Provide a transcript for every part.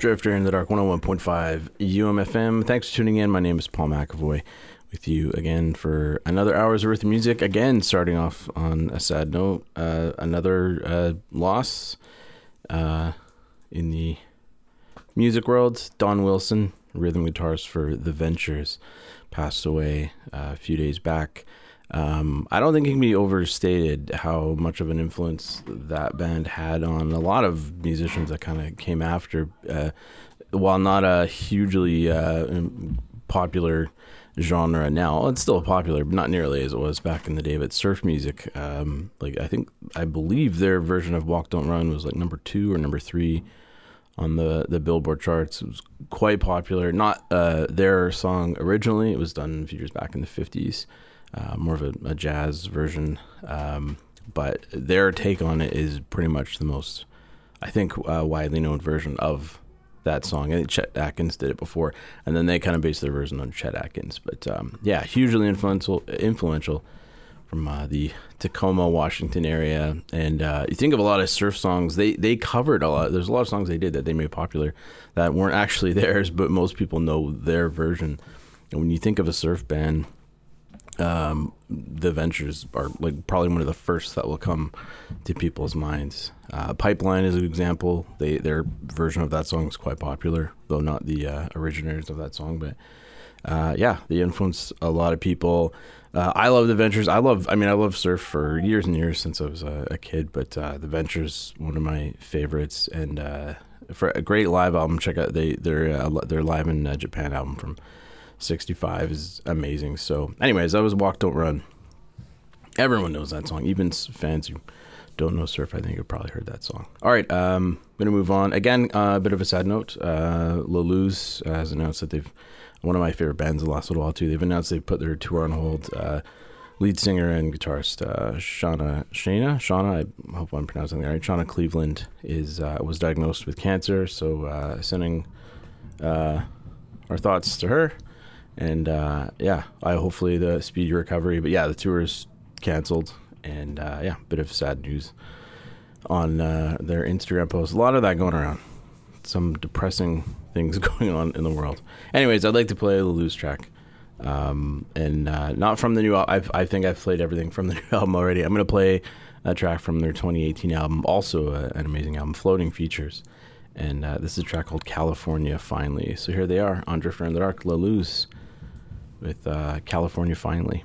Drifter in the Dark 101.5 UMFM. Thanks for tuning in. My name is Paul McAvoy with you again for another hour's worth of music. Again, starting off on a sad note, uh, another uh, loss uh, in the music world. Don Wilson, rhythm guitarist for The Ventures, passed away uh, a few days back. Um, I don't think it can be overstated how much of an influence that band had on a lot of musicians that kind of came after. Uh, while not a hugely uh, popular genre now, it's still popular, but not nearly as it was back in the day. But surf music, um, like I think, I believe their version of "Walk Don't Run" was like number two or number three on the the Billboard charts. It was quite popular. Not uh, their song originally; it was done a few years back in the fifties uh, more of a, a jazz version. Um, but their take on it is pretty much the most, I think, uh, widely known version of that song. I think Chet Atkins did it before, and then they kind of based their version on Chet Atkins. But um, yeah, hugely influential, influential from uh, the Tacoma, Washington area. And uh, you think of a lot of surf songs, they they covered a lot. There's a lot of songs they did that they made popular that weren't actually theirs, but most people know their version. And when you think of a surf band, um, the ventures are like probably one of the first that will come to people's minds. Uh, Pipeline is an example. They their version of that song is quite popular, though not the uh, originators of that song. But uh, yeah, they influenced a lot of people. Uh, I love the Ventures. I love. I mean, I love surf for years and years since I was a, a kid. But uh, the Ventures, one of my favorites, and uh, for a great live album. Check out they they're they're live in Japan album from 65 is amazing. So, anyways, that was Walk Don't Run. Everyone knows that song, even fans who don't know surf. I think you've probably heard that song. All right, um, gonna move on. Again, uh, a bit of a sad note. Uh, La Luz has announced that they've one of my favorite bands the last little while too. They've announced they've put their tour on hold. Uh, lead singer and guitarist uh, Shauna Shana Shauna I hope I'm pronouncing that right. Shauna Cleveland is uh, was diagnosed with cancer, so uh, sending uh, our thoughts to her and uh, yeah, I hopefully the speedy recovery. But yeah, the tour is canceled, and uh, yeah, a bit of sad news on uh, their Instagram post. A lot of that going around. Some depressing things going on in the world. Anyways, I'd like to play the Luz track. Um, and uh, not from the new album. I think I've played everything from the new album already. I'm going to play a track from their 2018 album, also a, an amazing album, Floating Features. And uh, this is a track called California Finally. So here they are on Drifter in the Dark, La Luz with uh, California Finally.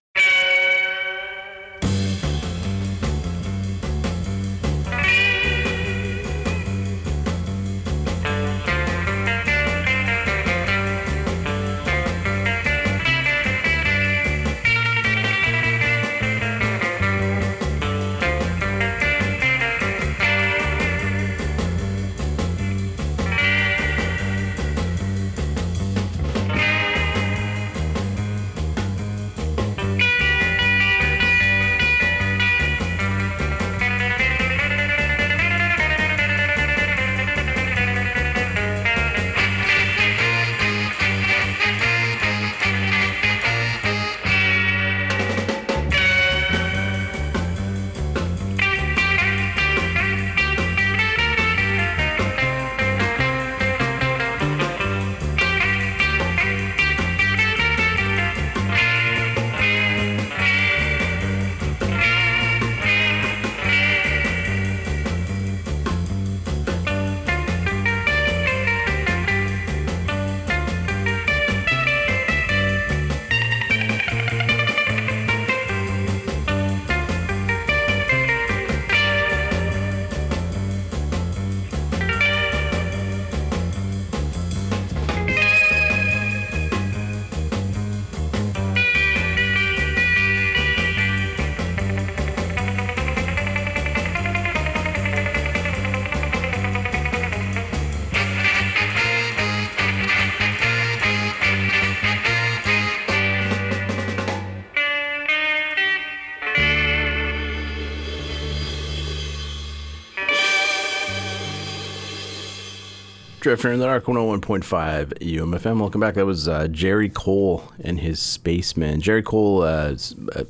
Drifter in the Dark 101.5 UMFM. Welcome back. That was uh, Jerry Cole and his Spacemen. Jerry Cole, uh, a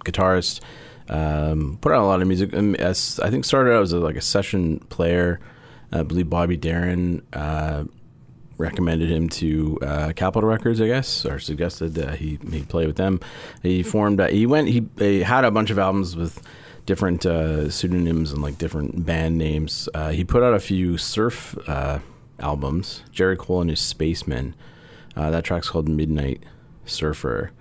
guitarist, um, put out a lot of music. Um, I think started out as a, like a session player. I believe Bobby Darin uh, recommended him to uh, Capitol Records, I guess, or suggested that he he play with them. He formed. Uh, he went. He, he had a bunch of albums with different uh, pseudonyms and like different band names. Uh, he put out a few surf uh, albums. Jerry Cole and his Spacemen. Uh, that track's called Midnight Surfer.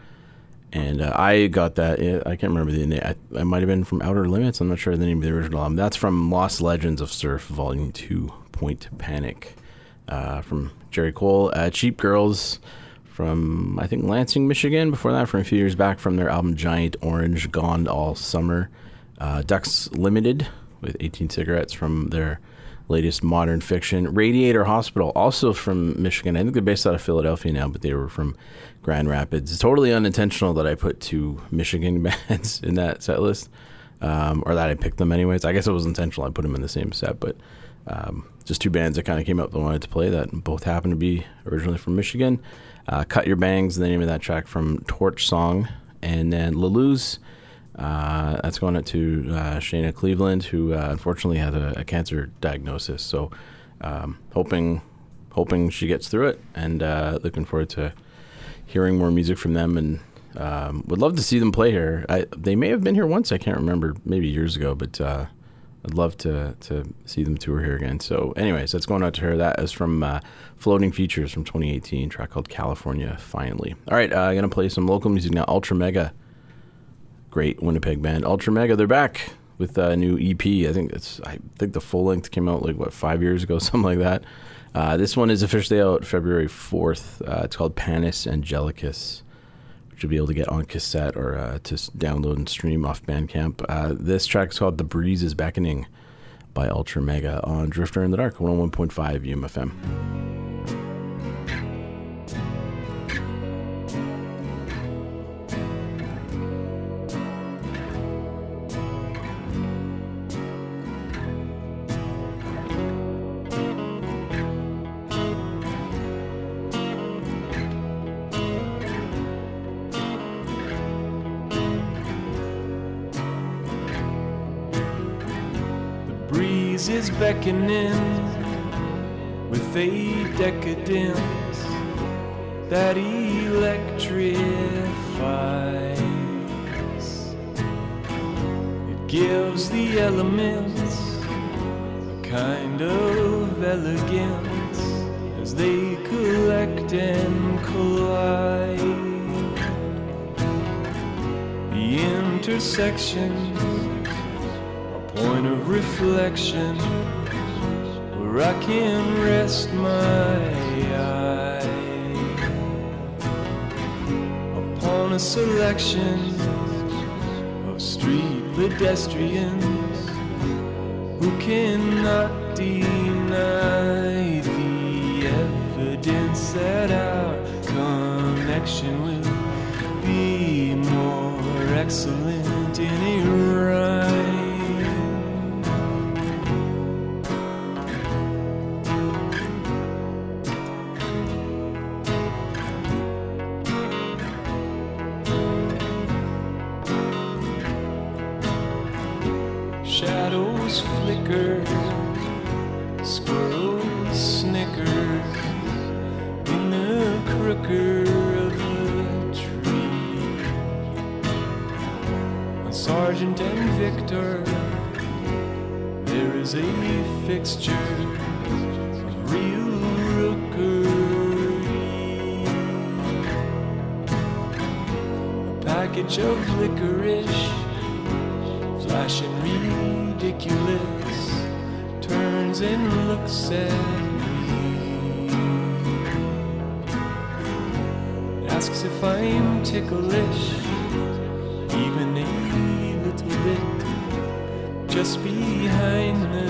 And uh, I got that. I can't remember the name. I, I might have been from Outer Limits. I'm not sure the name of the original album. That's from Lost Legends of Surf, Volume Two, Point Panic, uh, from Jerry Cole. Uh, Cheap Girls from I think Lansing, Michigan. Before that, from a few years back, from their album Giant Orange, Gone All Summer. Uh, Ducks Limited with 18 cigarettes from their latest modern fiction. Radiator Hospital, also from Michigan. I think they're based out of Philadelphia now, but they were from Grand Rapids. It's totally unintentional that I put two Michigan bands in that set list, um, or that I picked them anyways. I guess it was intentional. I put them in the same set, but um, just two bands that kind of came up that wanted to play that both happened to be originally from Michigan. Uh, Cut Your Bangs, the name of that track from Torch Song, and then La Luz. Uh, that's going out to uh, Shayna Cleveland, who uh, unfortunately had a, a cancer diagnosis. So, um, hoping hoping she gets through it, and uh, looking forward to hearing more music from them. And um, would love to see them play here. I, they may have been here once. I can't remember, maybe years ago, but uh, I'd love to to see them tour here again. So, anyways, that's going out to her. That is from uh, Floating Features from 2018, track called California. Finally, all right. Uh, I'm gonna play some local music now. Ultra Mega great Winnipeg band. Ultra Mega, they're back with a new EP. I think it's I think the full length came out like what five years ago, something like that. Uh, this one is officially out February fourth. Uh, it's called Panis Angelicus, which you'll be able to get on cassette or uh, to download and stream off Bandcamp. Uh, this track is called "The Breeze Is Beckoning" by Ultra Mega on Drifter in the Dark, 101.5 UMFM. is beckoning with a decadence that electrifies. It gives the elements a kind of elegance as they collect and collide. The intersection a reflection where I can rest my eyes upon a selection of street pedestrians who cannot deny the evidence that our connection will be more excellent. package of licorice, flashing ridiculous, turns and looks at me. Asks if I'm ticklish, even a little bit, just behind the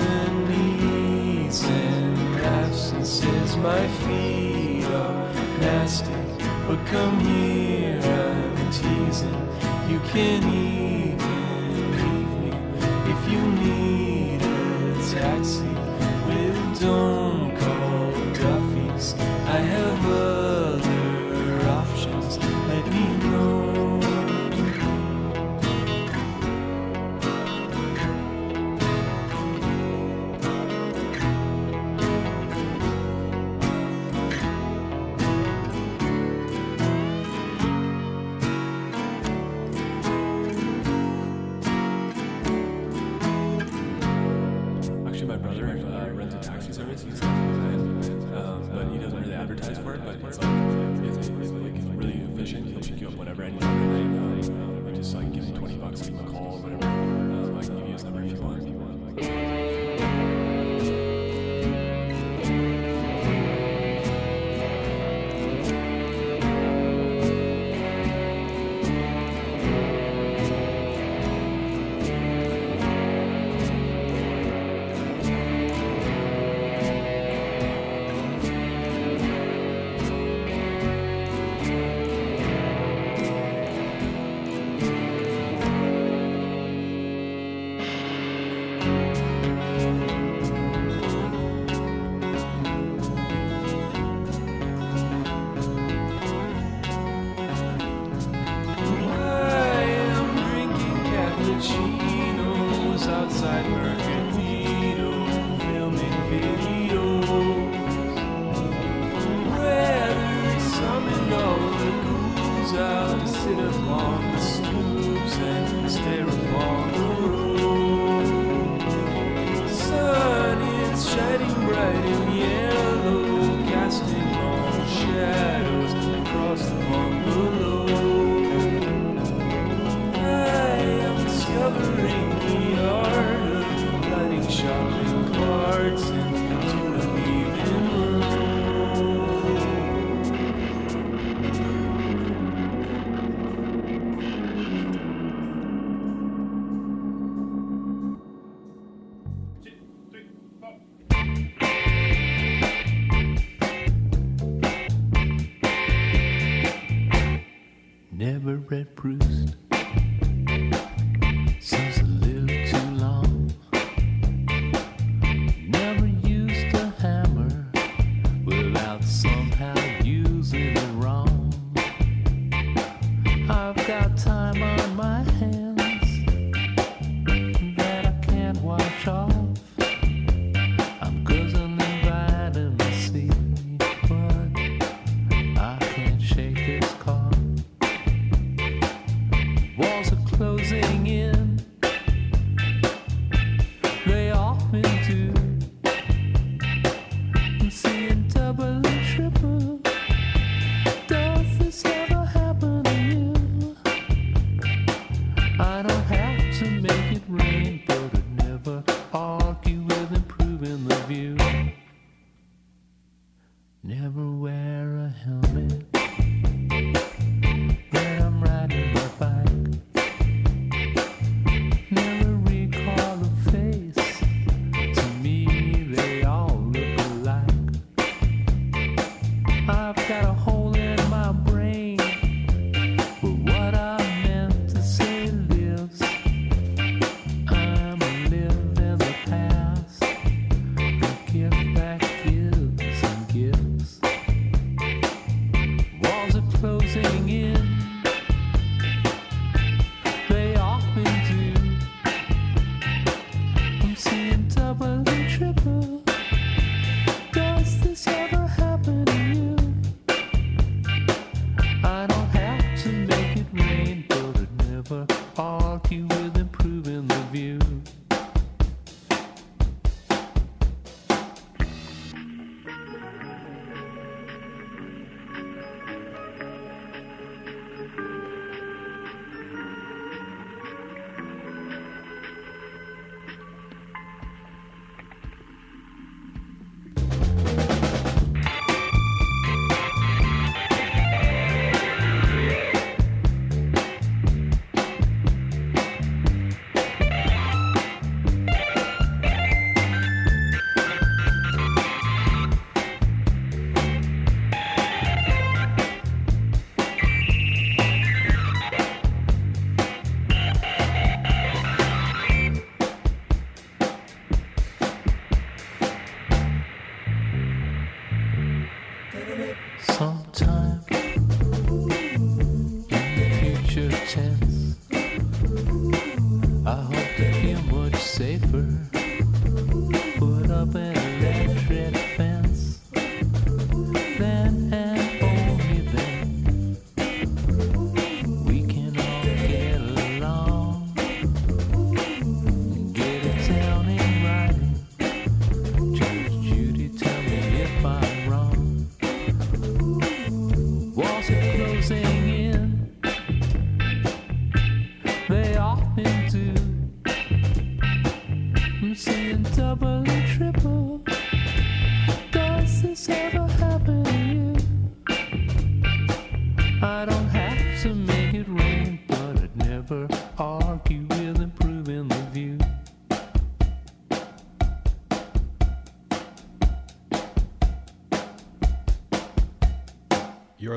knees, and laughs and says my feet are nasty, but come here teasing you can eat.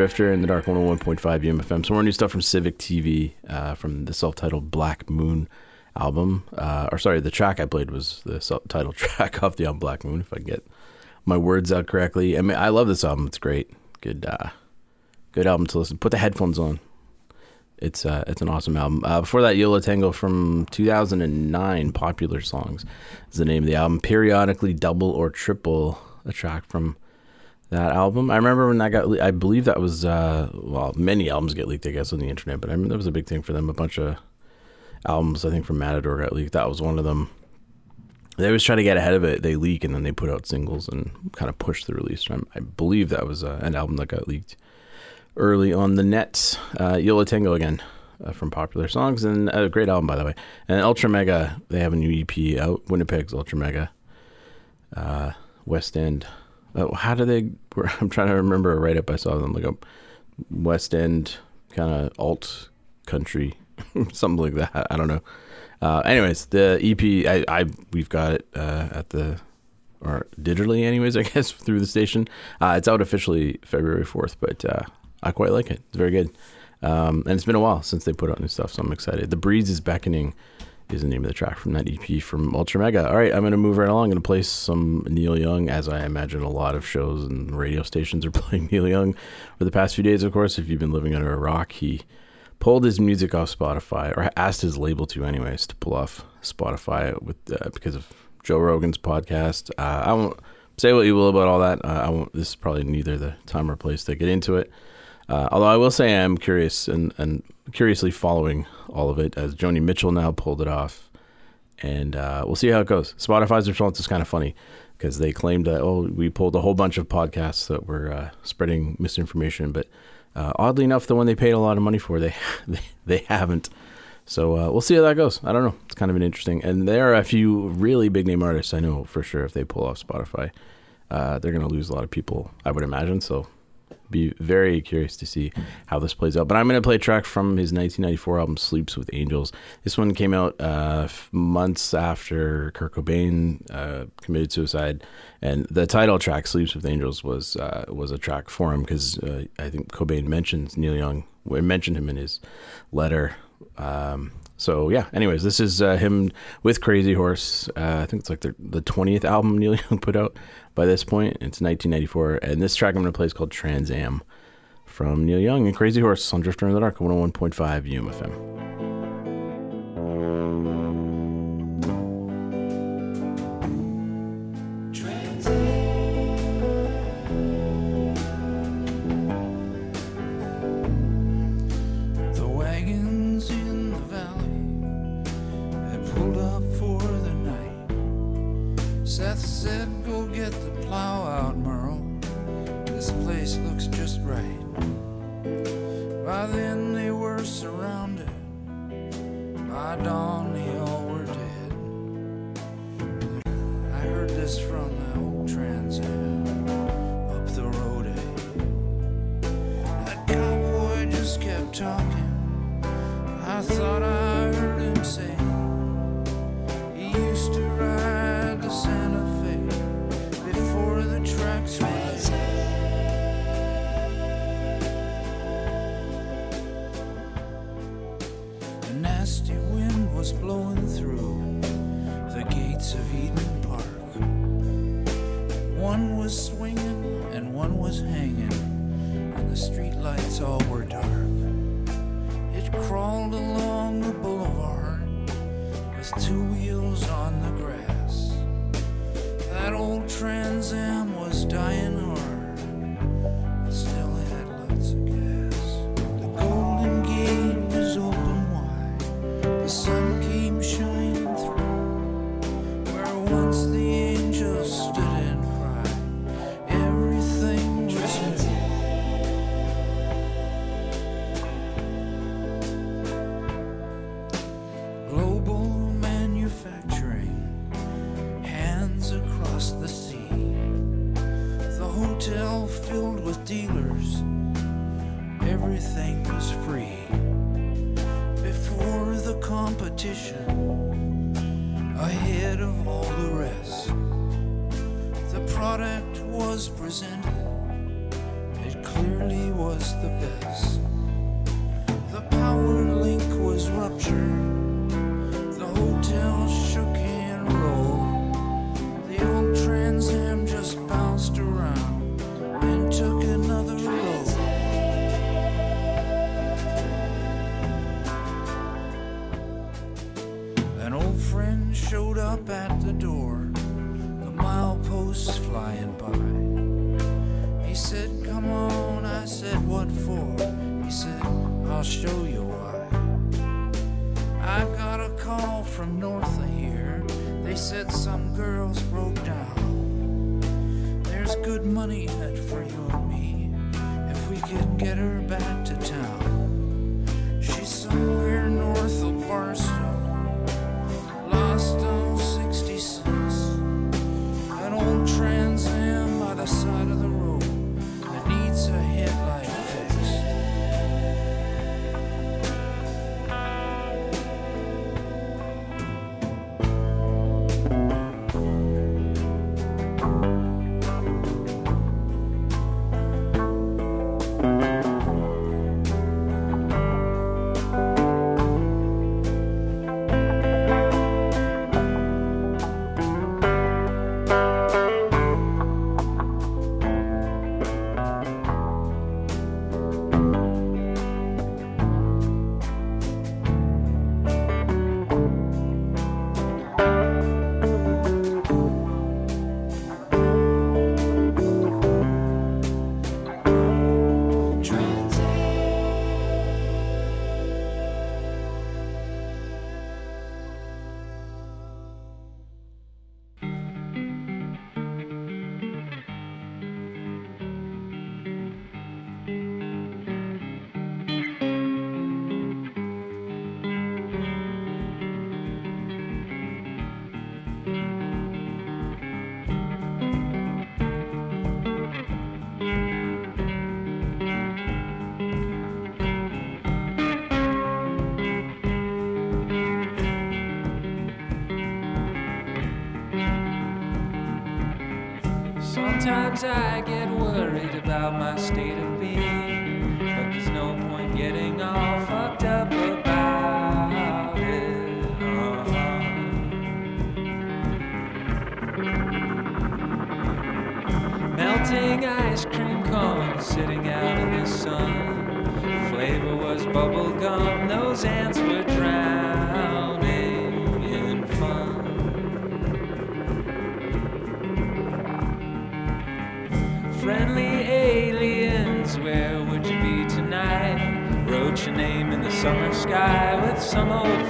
Drifter in the Dark 101.5 UMFM. Some more new stuff from Civic TV uh, from the self titled Black Moon album. Uh, or, sorry, the track I played was the self titled track off the album Black Moon, if I can get my words out correctly. I mean, I love this album. It's great. Good, uh, good album to listen. Put the headphones on. It's uh, it's an awesome album. Uh, before that, Yo La Tengo from 2009, Popular Songs is the name of the album. Periodically double or triple a track from that album. I remember when that got, le- I believe that was, uh, well, many albums get leaked, I guess, on the internet, but I remember that was a big thing for them. A bunch of albums, I think, from Matador got leaked. That was one of them. they always try to get ahead of it. They leak and then they put out singles and kind of push the release. I, I believe that was uh, an album that got leaked early on the net. Uh, Yo La Tengo again uh, from Popular Songs and a great album by the way. And Ultra Mega, they have a new EP out. Winnipeg's Ultra Mega. Uh, West End. Oh, how do they? I'm trying to remember a write up I saw them like a West End kind of alt country, something like that. I don't know. Uh, anyways, the EP, I, I we've got it uh, at the or digitally, anyways. I guess through the station. Uh, it's out officially February fourth, but uh, I quite like it. It's very good, um, and it's been a while since they put out new stuff, so I'm excited. The breeze is beckoning is the name of the track from that EP from Ultra Mega. All right, I'm going to move right along. I'm going to play some Neil Young, as I imagine a lot of shows and radio stations are playing Neil Young for the past few days. Of course, if you've been living under a rock, he pulled his music off Spotify, or asked his label to, anyways, to pull off Spotify with uh, because of Joe Rogan's podcast. Uh, I won't say what you will about all that. Uh, I won't. This is probably neither the time or place to get into it. Uh, although I will say I am curious and, and curiously following all of it as Joni Mitchell now pulled it off, and uh, we'll see how it goes. Spotify's response is kind of funny because they claimed that oh we pulled a whole bunch of podcasts that were uh, spreading misinformation, but uh, oddly enough, the one they paid a lot of money for they they, they haven't. So uh, we'll see how that goes. I don't know. It's kind of an interesting, and there are a few really big name artists I know for sure. If they pull off Spotify, uh, they're going to lose a lot of people, I would imagine. So be very curious to see how this plays out. But I'm going to play a track from his 1994 album "Sleeps with Angels." This one came out uh, months after Kurt Cobain uh, committed suicide, and the title track "Sleeps with Angels" was uh, was a track for him because uh, I think Cobain mentions Neil Young, mentioned him in his letter. Um, so yeah. Anyways, this is uh, him with Crazy Horse. Uh, I think it's like the the twentieth album Neil Young put out by this point. It's 1994, and this track I'm to play is called Trans Am from Neil Young and Crazy Horse on Drifter in the Dark, 101.5 UMFM. Everything was free. Before the competition, ahead of all the rest, the product was presented, it clearly was the best. The power link was ruptured. The hotel Sometimes I get worried about my state of being, but there's no point getting all fucked up about it. Uh-huh. Melting ice cream cones sitting out in the sun. Flavor was bubblegum, those ants. some old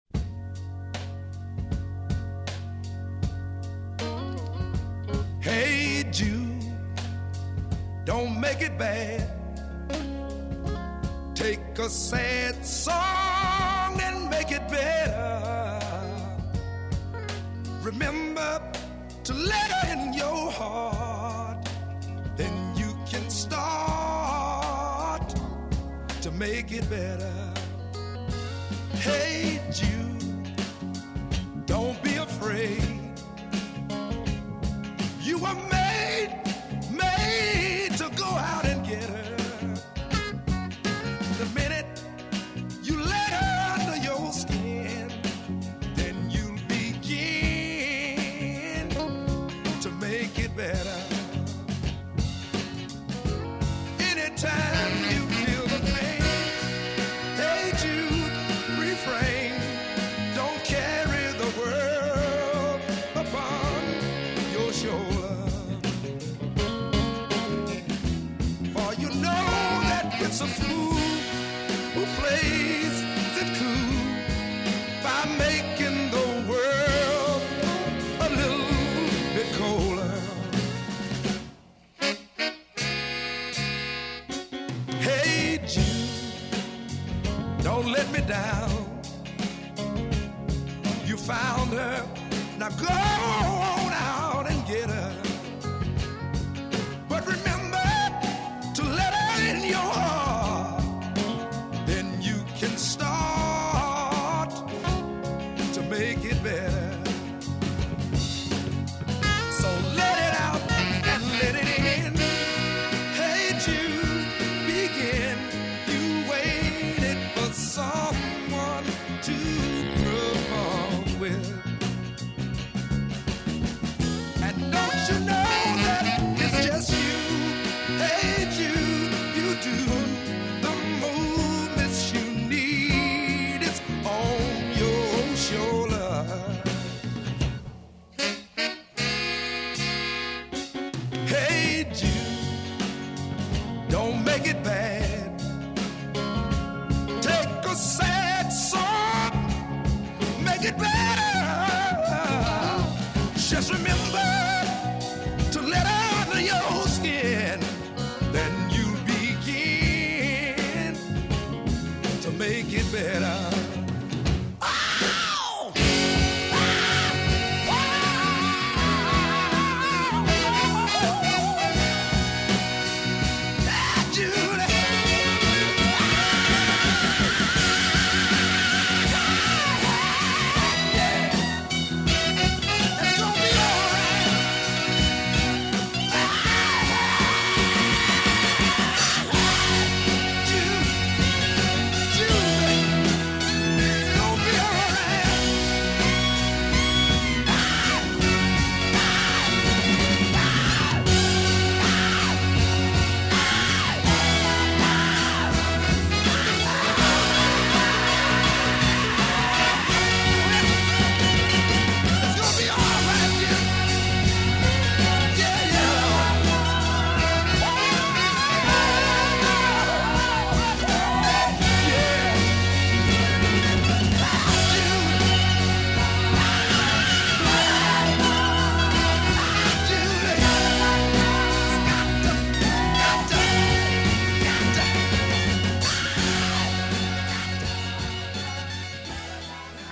Better. Hey Jude, don't be afraid. You were down.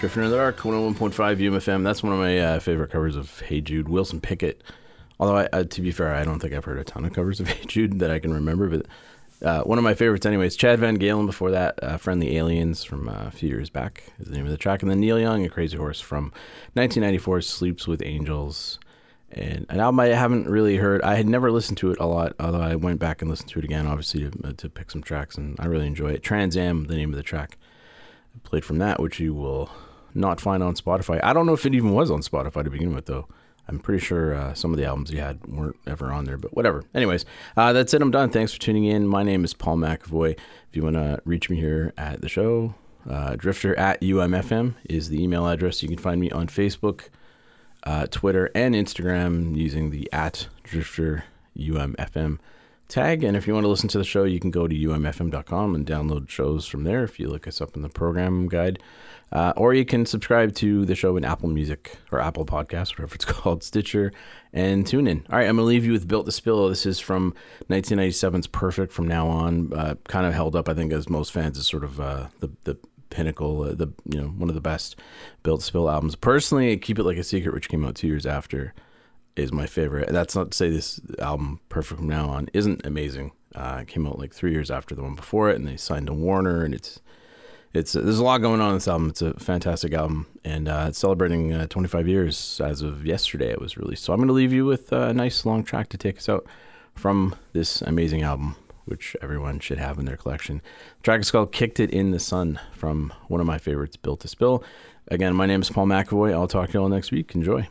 Drifting in the Dark, 101.5 UMFM. That's one of my uh, favorite covers of Hey Jude. Wilson Pickett. Although, I, uh, to be fair, I don't think I've heard a ton of covers of Hey Jude that I can remember, but uh, one of my favorites, anyways. Chad VanGaalen before that, uh, Friendly Aliens from uh, a few years back is the name of the track. And then Neil Young and Crazy Horse from 1994, Sleeps with Angels. And an album I haven't really heard. I had never listened to it a lot, although I went back and listened to it again, obviously, to, uh, to pick some tracks, and I really enjoy it. Trans Am, the name of the track. Played from that, which you will not find on Spotify. I don't know if it even was on Spotify to begin with, though. I'm pretty sure uh, some of the albums he had weren't ever on there, but whatever. Anyways, uh, that's it. I'm done. Thanks for tuning in. My name is Paul McAvoy. If you want to reach me here at the show, uh, drifter at UMFM is the email address. You can find me on Facebook, uh, Twitter, and Instagram using the at drifter UMFM. tag. And if you want to listen to the show, you can go to umfm.com and download shows from there if you look us up in the program guide. Uh, or you can subscribe to the show in Apple Music or Apple Podcasts, whatever it's called, Stitcher, and tune in. All right, I'm going to leave you with Built to Spill. This is from 1997's Perfect from now on. Uh, kind of held up, I think, as most fans, as sort of uh, the, the pinnacle, uh, the you know one of the best Built to Spill albums. Personally, Keep It Like a Secret, which came out two years after, is my favorite. That's not to say this album, Perfect from now on, isn't amazing. Uh, it came out like three years after the one before it, and they signed to Warner, and it's it's there's a lot going on in this album. It's a fantastic album, and uh, it's celebrating uh, 25 years as of yesterday. It was released, so I'm going to leave you with a nice long track to take us out from this amazing album, which everyone should have in their collection. The track is called "Kicked It in the Sun" from one of my favorites, Built to Spill. Again, my name is Paul McAvoy. I'll talk to you all next week. Enjoy.